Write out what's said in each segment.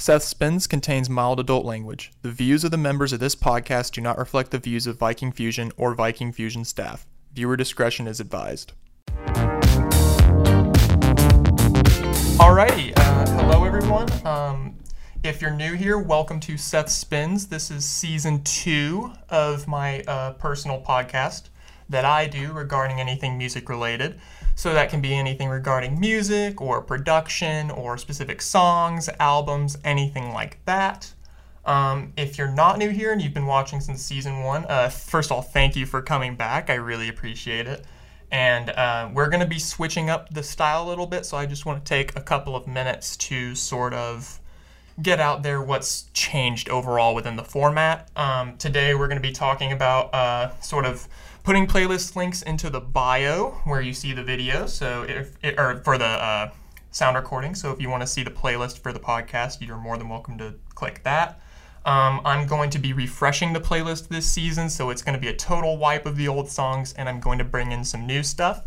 Seth Spins contains mild adult language. The views of the members of this podcast do not reflect the views of Viking Fusion or Viking Fusion staff. Viewer discretion is advised. Alrighty, uh, hello everyone. Um, if you're new here, welcome to Seth Spins. This is season two of my uh, personal podcast that I do regarding anything music related. So that can be anything regarding music or production or specific songs, albums, anything like that. Um, if you're not new here and you've been watching since season one, uh, first of all, thank you for coming back. I really appreciate it. And uh, we're going to be switching up the style a little bit, so I just want to take a couple of minutes to sort of get out there what's changed overall within the format. Um, today, we're going to be talking about uh, sort of putting playlist links into the bio where you see the video. So if or for the uh, sound recording. So if you want to see the playlist for the podcast, you're more than welcome to click that. Um, I'm going to be refreshing the playlist this season, so it's going to be a total wipe of the old songs, and I'm going to bring in some new stuff.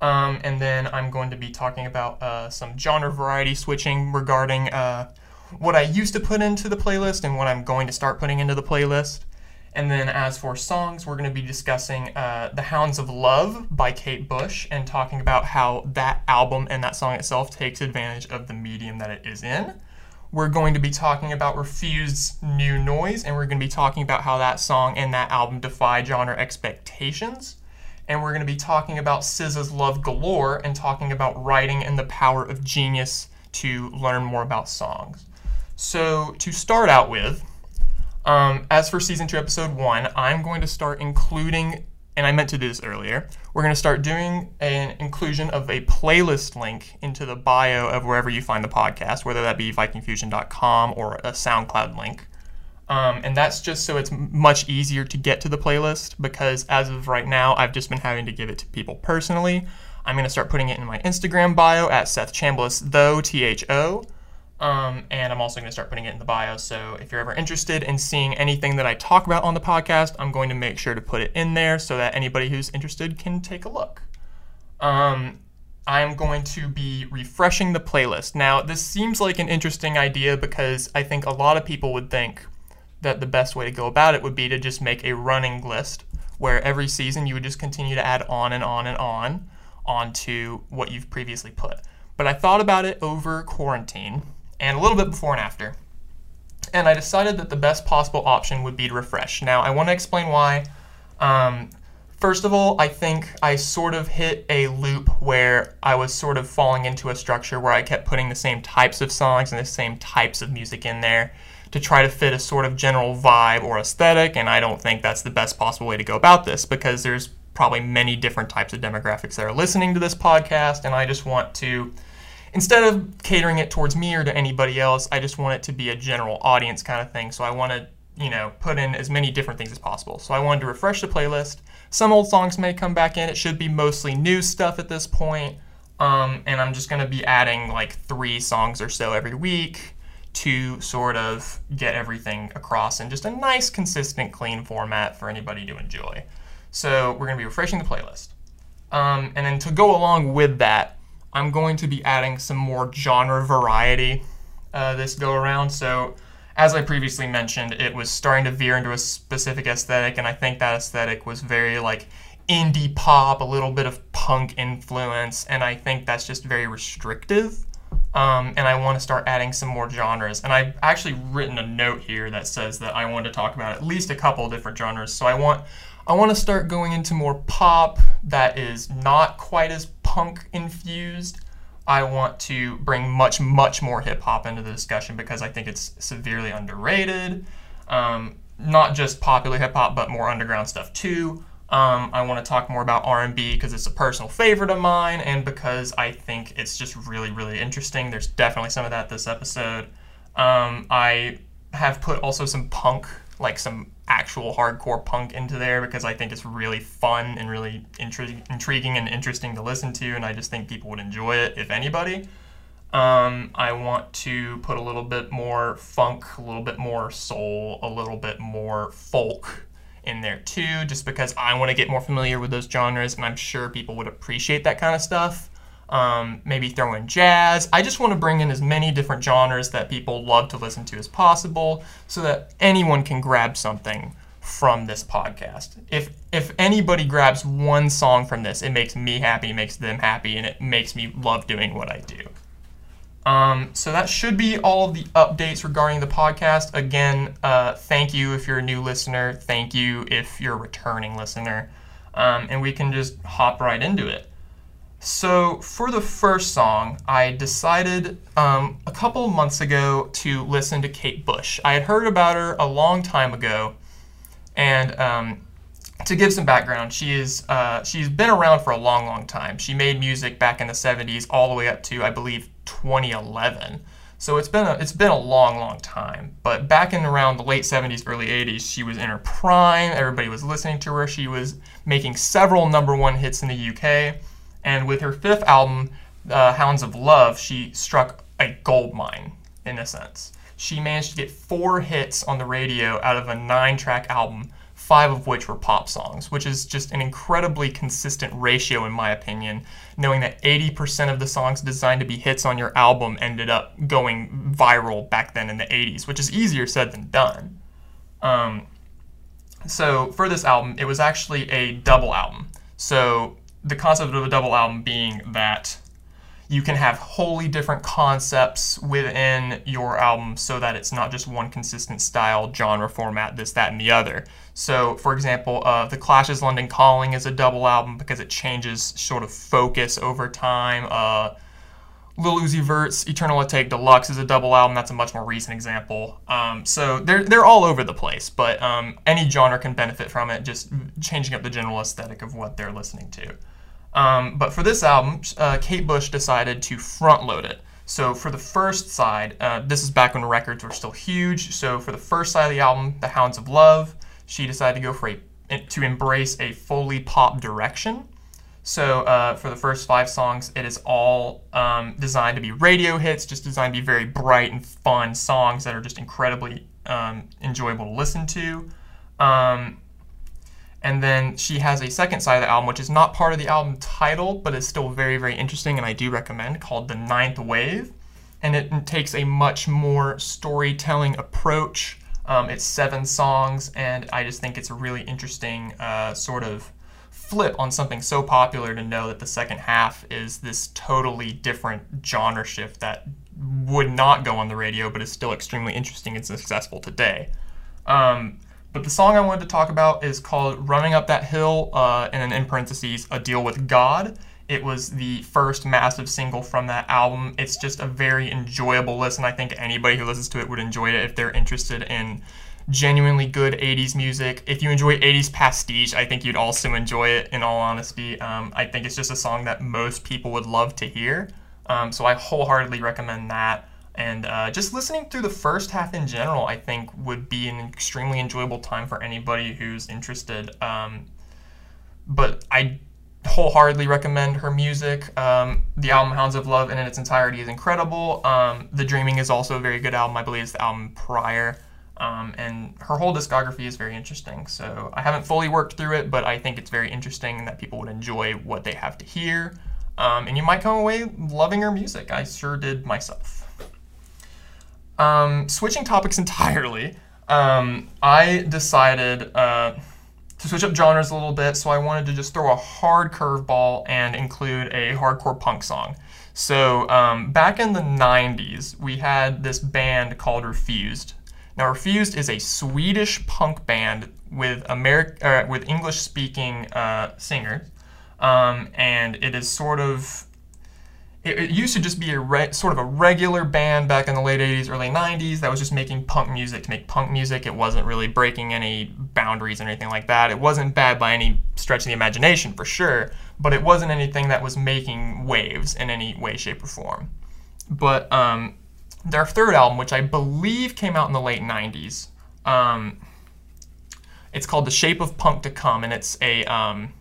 Um, and then I'm going to be talking about uh, some genre variety switching regarding uh, what I used to put into the playlist and what I'm going to start putting into the playlist. And then as for songs, we're going to be discussing uh, The Hounds of Love by Kate Bush and talking about how that album and that song itself takes advantage of the medium that it is in. We're going to be talking about Refused's New Noise, and we're going to be talking about how that song and that album defy genre expectations. And we're going to be talking about SZA's Love Galore and talking about writing and the power of genius to learn more about songs. So, to start out with, um, as for season two, episode one, I'm going to start including, and I meant to do this earlier, we're going to start doing an inclusion of a playlist link into the bio of wherever you find the podcast, whether that be vikingfusion.com or a SoundCloud link. Um, and that's just so it's much easier to get to the playlist because as of right now, I've just been having to give it to people personally. I'm going to start putting it in my Instagram bio at Seth Chambliss, though, T H O. Um, and I'm also going to start putting it in the bio. So if you're ever interested in seeing anything that I talk about on the podcast, I'm going to make sure to put it in there so that anybody who's interested can take a look. Um, I'm going to be refreshing the playlist. Now, this seems like an interesting idea because I think a lot of people would think that the best way to go about it would be to just make a running list where every season you would just continue to add on and on and on onto what you've previously put. But I thought about it over quarantine and a little bit before and after. And I decided that the best possible option would be to refresh. Now, I want to explain why. Um, first of all, I think I sort of hit a loop where I was sort of falling into a structure where I kept putting the same types of songs and the same types of music in there to try to fit a sort of general vibe or aesthetic. And I don't think that's the best possible way to go about this because there's probably many different types of demographics that are listening to this podcast. And I just want to instead of catering it towards me or to anybody else, I just want it to be a general audience kind of thing. So I want to, you know, put in as many different things as possible. So I wanted to refresh the playlist. Some old songs may come back in. It should be mostly new stuff at this point. Um, and I'm just going to be adding like three songs or so every week to sort of get everything across in just a nice, consistent, clean format for anybody to enjoy. So we're going to be refreshing the playlist. Um, and then to go along with that, I'm going to be adding some more genre variety uh, this go around. So, as I previously mentioned, it was starting to veer into a specific aesthetic, and I think that aesthetic was very like indie pop, a little bit of punk influence, and I think that's just very restrictive. Um, and I want to start adding some more genres. And I've actually written a note here that says that I want to talk about at least a couple different genres. So I want I want to start going into more pop that is not quite as punk infused. I want to bring much, much more hip hop into the discussion because I think it's severely underrated. Um, not just popular hip hop, but more underground stuff too. Um, I want to talk more about R&B because it's a personal favorite of mine, and because I think it's just really, really interesting. There's definitely some of that this episode. Um, I have put also some punk like some actual hardcore punk into there because I think it's really fun and really intri- intriguing and interesting to listen to, and I just think people would enjoy it if anybody. Um, I want to put a little bit more funk, a little bit more soul, a little bit more folk in there too, just because I want to get more familiar with those genres, and I'm sure people would appreciate that kind of stuff. Um, maybe throw in jazz. I just want to bring in as many different genres that people love to listen to as possible so that anyone can grab something from this podcast. If if anybody grabs one song from this, it makes me happy, makes them happy, and it makes me love doing what I do. Um, so that should be all of the updates regarding the podcast. Again, uh, thank you if you're a new listener. Thank you if you're a returning listener. Um, and we can just hop right into it. So, for the first song, I decided um, a couple months ago to listen to Kate Bush. I had heard about her a long time ago, and um, to give some background, she is uh, she's been around for a long, long time. She made music back in the '70s, all the way up to I believe 2011. So it's been a, it's been a long, long time. But back in around the late 70s, early 80s, she was in her prime. Everybody was listening to her. She was making several number one hits in the UK. And with her fifth album, uh, Hounds of Love, she struck a gold mine, in a sense. She managed to get four hits on the radio out of a nine track album, five of which were pop songs, which is just an incredibly consistent ratio, in my opinion, knowing that 80% of the songs designed to be hits on your album ended up going viral back then in the 80s, which is easier said than done. Um, so, for this album, it was actually a double album. So, the concept of a double album being that you can have wholly different concepts within your album so that it's not just one consistent style, genre, format, this, that, and the other. So, for example, uh, The Clash's London Calling is a double album because it changes sort of focus over time. Uh, Lil Uzi Vert's Eternal Atake Deluxe is a double album. That's a much more recent example. Um, so they're, they're all over the place, but um, any genre can benefit from it, just changing up the general aesthetic of what they're listening to. Um, but for this album, uh, Kate Bush decided to front load it. So for the first side, uh, this is back when records were still huge. So for the first side of the album, The Hounds of Love, she decided to go for a to embrace a fully pop direction. So uh, for the first five songs, it is all um, designed to be radio hits, just designed to be very bright and fun songs that are just incredibly um, enjoyable to listen to. Um, and then she has a second side of the album, which is not part of the album title, but is still very, very interesting, and I do recommend, called The Ninth Wave. And it takes a much more storytelling approach. Um, it's seven songs, and I just think it's a really interesting uh, sort of flip on something so popular to know that the second half is this totally different genre shift that would not go on the radio, but is still extremely interesting and successful today. Um, but the song I wanted to talk about is called Running Up That Hill, uh, and then in parentheses, A Deal with God. It was the first massive single from that album. It's just a very enjoyable listen. I think anybody who listens to it would enjoy it if they're interested in genuinely good 80s music. If you enjoy 80s pastiche, I think you'd also enjoy it, in all honesty. Um, I think it's just a song that most people would love to hear. Um, so I wholeheartedly recommend that. And uh, just listening through the first half in general, I think would be an extremely enjoyable time for anybody who's interested. Um, but I wholeheartedly recommend her music. Um, the album Hounds of Love in its entirety is incredible. Um, the Dreaming is also a very good album. I believe it's the album prior. Um, and her whole discography is very interesting. So I haven't fully worked through it, but I think it's very interesting and that people would enjoy what they have to hear. Um, and you might come away loving her music. I sure did myself. Um, switching topics entirely, um, I decided uh, to switch up genres a little bit, so I wanted to just throw a hard curveball and include a hardcore punk song. So um, back in the 90s, we had this band called Refused. Now, Refused is a Swedish punk band with Ameri- uh, with English-speaking uh, singers, um, and it is sort of it, it used to just be a sort of a regular band back in the late 80s, early 90s that was just making punk music to make punk music. It wasn't really breaking any boundaries or anything like that. It wasn't bad by any stretch of the imagination, for sure, but it wasn't anything that was making waves in any way, shape, or form. But um, their third album, which I believe came out in the late 90s, um, it's called The Shape of Punk to Come, and it's a. Um,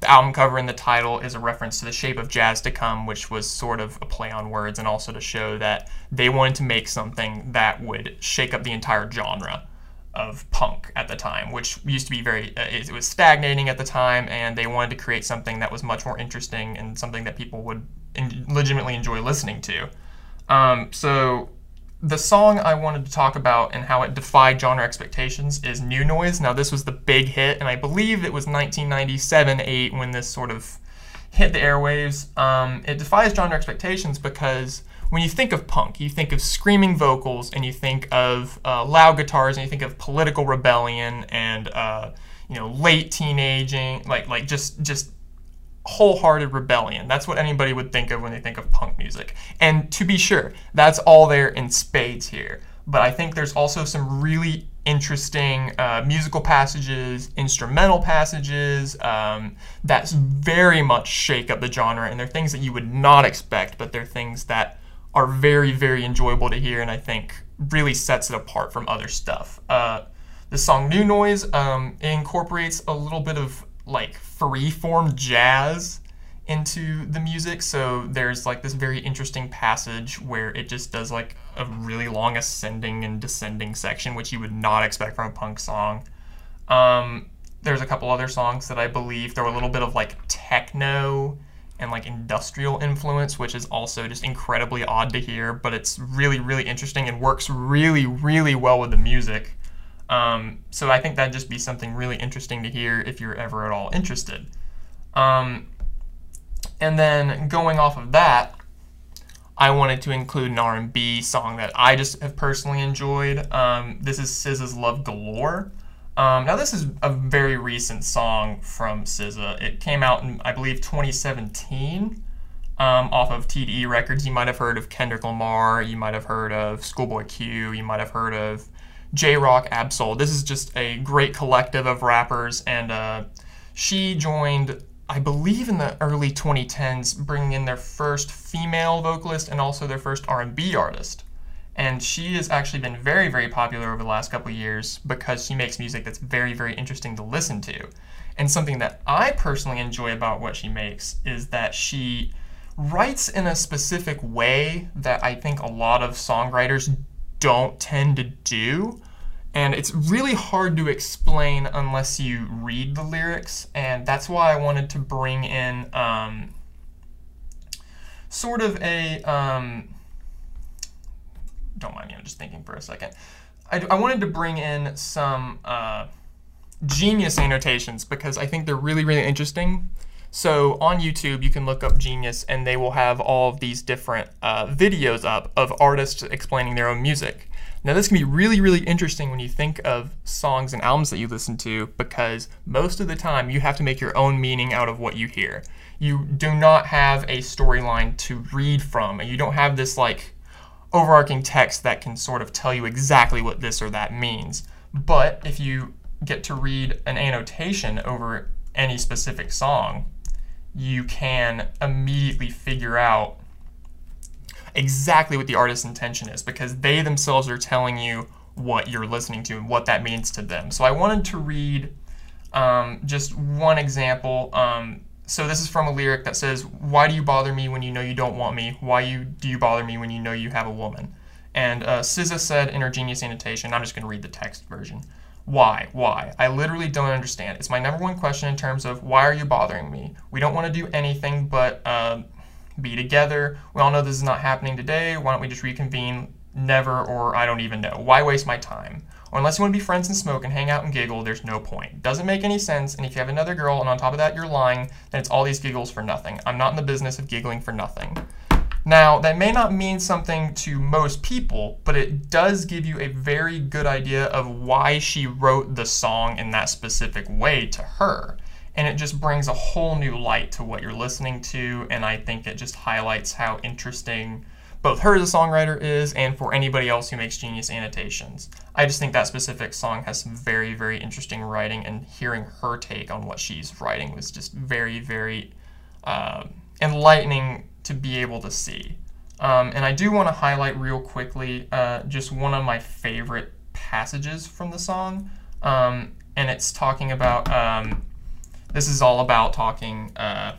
the album cover and the title is a reference to the shape of jazz to come, which was sort of a play on words, and also to show that they wanted to make something that would shake up the entire genre. of punk at the time, which used to be very, uh, it was stagnating at the time, and they wanted to create something that was much more interesting and something that people would in- legitimately enjoy listening to. Um, so the song I wanted to talk about and how it defied genre expectations is New Noise. Now, this was the big hit, and I believe it was 1997 8 when this sort of hit the airwaves. Um, it defies genre expectations because when you think of punk, you think of screaming vocals and you think of uh, loud guitars and you think of political rebellion and uh, you know late teenaging, like like just just wholehearted rebellion. That's what anybody would think of when they think of punk music. And to be sure, that's all there in spades here. But I think there's also some really interesting uh, musical passages, instrumental passages um, that very much shake up the genre. And they're things that you would not expect, but they're things that are very, very enjoyable to hear, and I think really sets it apart from other stuff. Uh, the song New Noise um, incorporates a little bit of like free-form jazz into the music. So there's like this very interesting passage where it just does like a really long ascending and descending section, which you would not expect from a punk song. Um, there's a couple other songs that I believe throw a little bit of like techno and like industrial influence, which is also just incredibly odd to hear, but it's really, really interesting and works really, really well with the music. Um, so I think that'd just be something really interesting to hear if you're ever at all interested. Um, and then going off of that, I wanted to include an R&B song that I just have personally enjoyed. Um, this is SZA's Love Galore. Um, now, this is a very recent song from SZA. It came out in, I believe, 2017 um, off of TDE Records. You might have heard of Kendrick Lamar. You might have heard of Schoolboy Q. You might have heard of Jay Rock Ab-Soul. This is just a great collective of rappers, and uh, she joined, I believe, in the early 2010s, bringing in their first female vocalist and also their first R&B artist and she has actually been very very popular over the last couple years because she makes music that's very very interesting to listen to and something that i personally enjoy about what she makes is that she writes in a specific way that i think a lot of songwriters don't tend to do and it's really hard to explain unless you read the lyrics and that's why i wanted to bring in um, sort of a um, don't mind me, I'm just thinking for a second. I, I wanted to bring in some uh, Genius annotations because I think they're really, really interesting. So on YouTube, you can look up Genius, and they will have all of these different uh, videos up of artists explaining their own music. Now, this can be really, really interesting when you think of songs and albums that you listen to because most of the time you have to make your own meaning out of what you hear. You do not have a storyline to read from, and you don't have this like overarching text that can sort of tell you exactly what this or that means. But if you get to read an annotation over any specific song, you can immediately figure out exactly what the artist's intention is because they themselves are telling you what you're listening to and what that means to them. So I wanted to read um, just one example. Um, so this is from a lyric that says, "Why do you bother me when you know you don't want me? Why you do you bother me when you know you have a woman?" And uh, SZA said in her genius annotation, I'm just going to read the text version. Why? Why? I literally don't understand. It's my number one question in terms of why are you bothering me? We don't want to do anything but uh, be together. We all know this is not happening today. Why don't we just reconvene? Never, or I don't even know. Why waste my time? Or unless you want to be friends and smoke and hang out and giggle, there's no point. Doesn't make any sense, and if you have another girl and on top of that you're lying, then it's all these giggles for nothing. I'm not in the business of giggling for nothing. Now, that may not mean something to most people, but it does give you a very good idea of why she wrote the song in that specific way to her. And it just brings a whole new light to what you're listening to, and I think it just highlights how interesting both her as a songwriter is and for anybody else who makes genius annotations. I just think that specific song has some very, very interesting writing, and hearing her take on what she's writing was just very, very uh, enlightening to be able to see. Um, and I do want to highlight real quickly uh, just one of my favorite passages from the song. Um, and it's talking about, um, this is all about talking. Uh,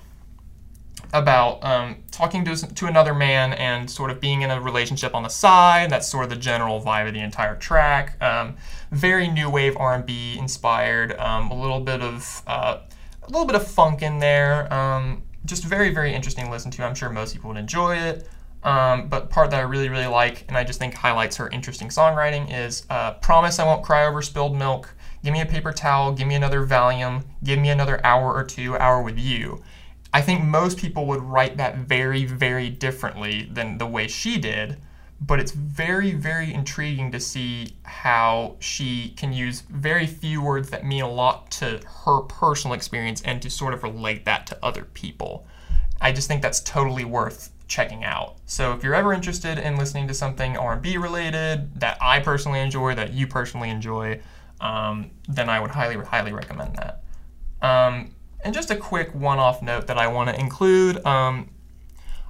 about um, talking to, to another man and sort of being in a relationship on the side. That's sort of the general vibe of the entire track. Um, very new wave R&B inspired. Um, a little bit of uh, a little bit of funk in there. Um, just very very interesting to listen to. I'm sure most people would enjoy it. Um, but part that I really really like and I just think highlights her interesting songwriting is uh, "Promise I Won't Cry Over Spilled Milk." Give me a paper towel. Give me another Valium. Give me another hour or two. Hour with you I think most people would write that very, very differently than the way she did, but it's very, very intriguing to see how she can use very few words that mean a lot to her personal experience and to sort of relate that to other people. I just think that's totally worth checking out. So if you're ever interested in listening to something R&B related that I personally enjoy, that you personally enjoy, um, then I would highly, highly recommend that. Um, and just a quick one-off note that I want to include. Um,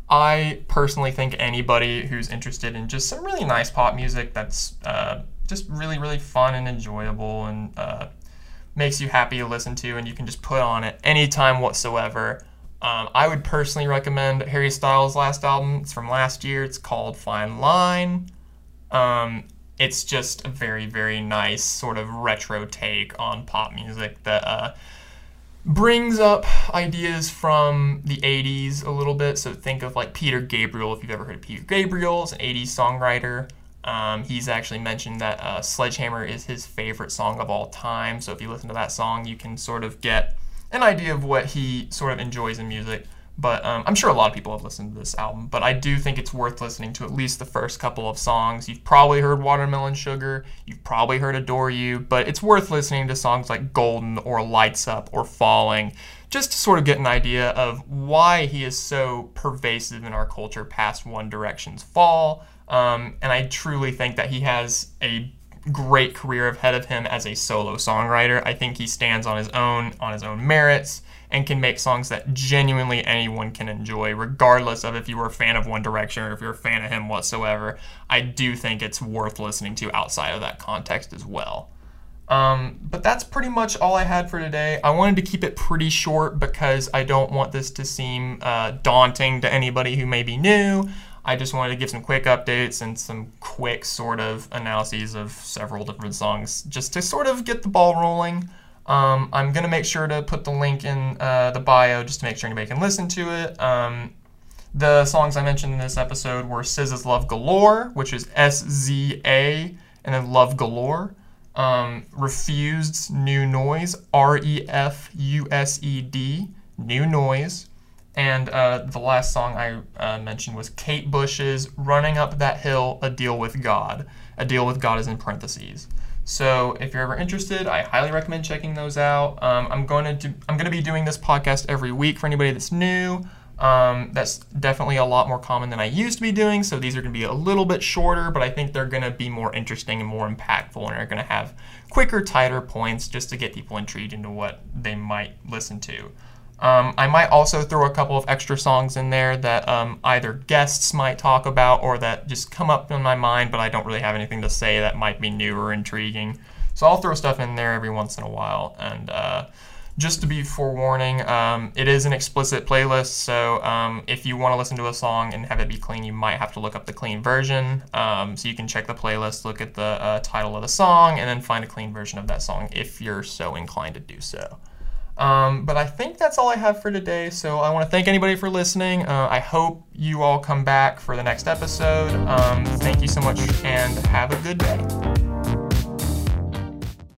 I personally think anybody who's interested in just some really nice pop music that's uh, just really, really fun and enjoyable and uh, makes you happy to listen to, and you can just put on it anytime whatsoever. Um, I would personally recommend Harry Styles' last album. It's from last year. It's called Fine Line. Um, it's just a very, very nice sort of retro take on pop music that uh, brings up ideas from the 80s a little bit. So think of like Peter Gabriel, if you've ever heard of Peter Gabriel, it's an 80s songwriter. Um, he's actually mentioned that uh, Sledgehammer is his favorite song of all time. So if you listen to that song, you can sort of get an idea of what he sort of enjoys in music. But um, I'm sure a lot of people have listened to this album, but I do think it's worth listening to at least the first couple of songs. You've probably heard Watermelon Sugar, you've probably heard Adore You, but it's worth listening to songs like Golden or Lights Up or Falling, just to sort of get an idea of why he is so pervasive in our culture past One Direction's fall. Um, and I truly think that he has a great career ahead of him as a solo songwriter. I think he stands on his own, on his own merits and can make songs that genuinely anyone can enjoy, regardless of if you were a fan of One Direction or if you're a fan of him whatsoever. I do think it's worth listening to outside of that context as well. Um, but that's pretty much all I had for today. I wanted to keep it pretty short because I don't want this to seem uh, daunting to anybody who may be new. I just wanted to give some quick updates and some quick sort of analyses of several different songs just to sort of get the ball rolling. Um, I'm going to make sure to put the link in uh, the bio just to make sure anybody can listen to it. Um, the songs I mentioned in this episode were SZA's Love Galore, which is S Z A, and then Love Galore. Um, Refused New Noise, R E F U S E D, New Noise. And uh, the last song I uh, mentioned was Kate Bush's Running Up That Hill, A Deal with God. A Deal with God is in parentheses. So if you're ever interested, I highly recommend checking those out. Um, I'm going to do, I'm going to be doing this podcast every week for anybody that's new. Um, that's definitely a lot more common than I used to be doing. So these are going to be a little bit shorter, but I think they're going to be more interesting and more impactful, and are going to have quicker, tighter points just to get people intrigued into what they might listen to. Um, I might also throw a couple of extra songs in there that um, either guests might talk about or that just come up in my mind, but I don't really have anything to say that might be new or intriguing. So I'll throw stuff in there every once in a while. And uh, just to be forewarning, um, it is an explicit playlist, so um, if you want to listen to a song and have it be clean, you might have to look up the clean version. Um, so you can check the playlist, look at the uh, title of the song, and then find a clean version of that song if you're so inclined to do so. Um, but I think that's all I have for today. So I want to thank anybody for listening. Uh, I hope you all come back for the next episode. Um, thank you so much and have a good day.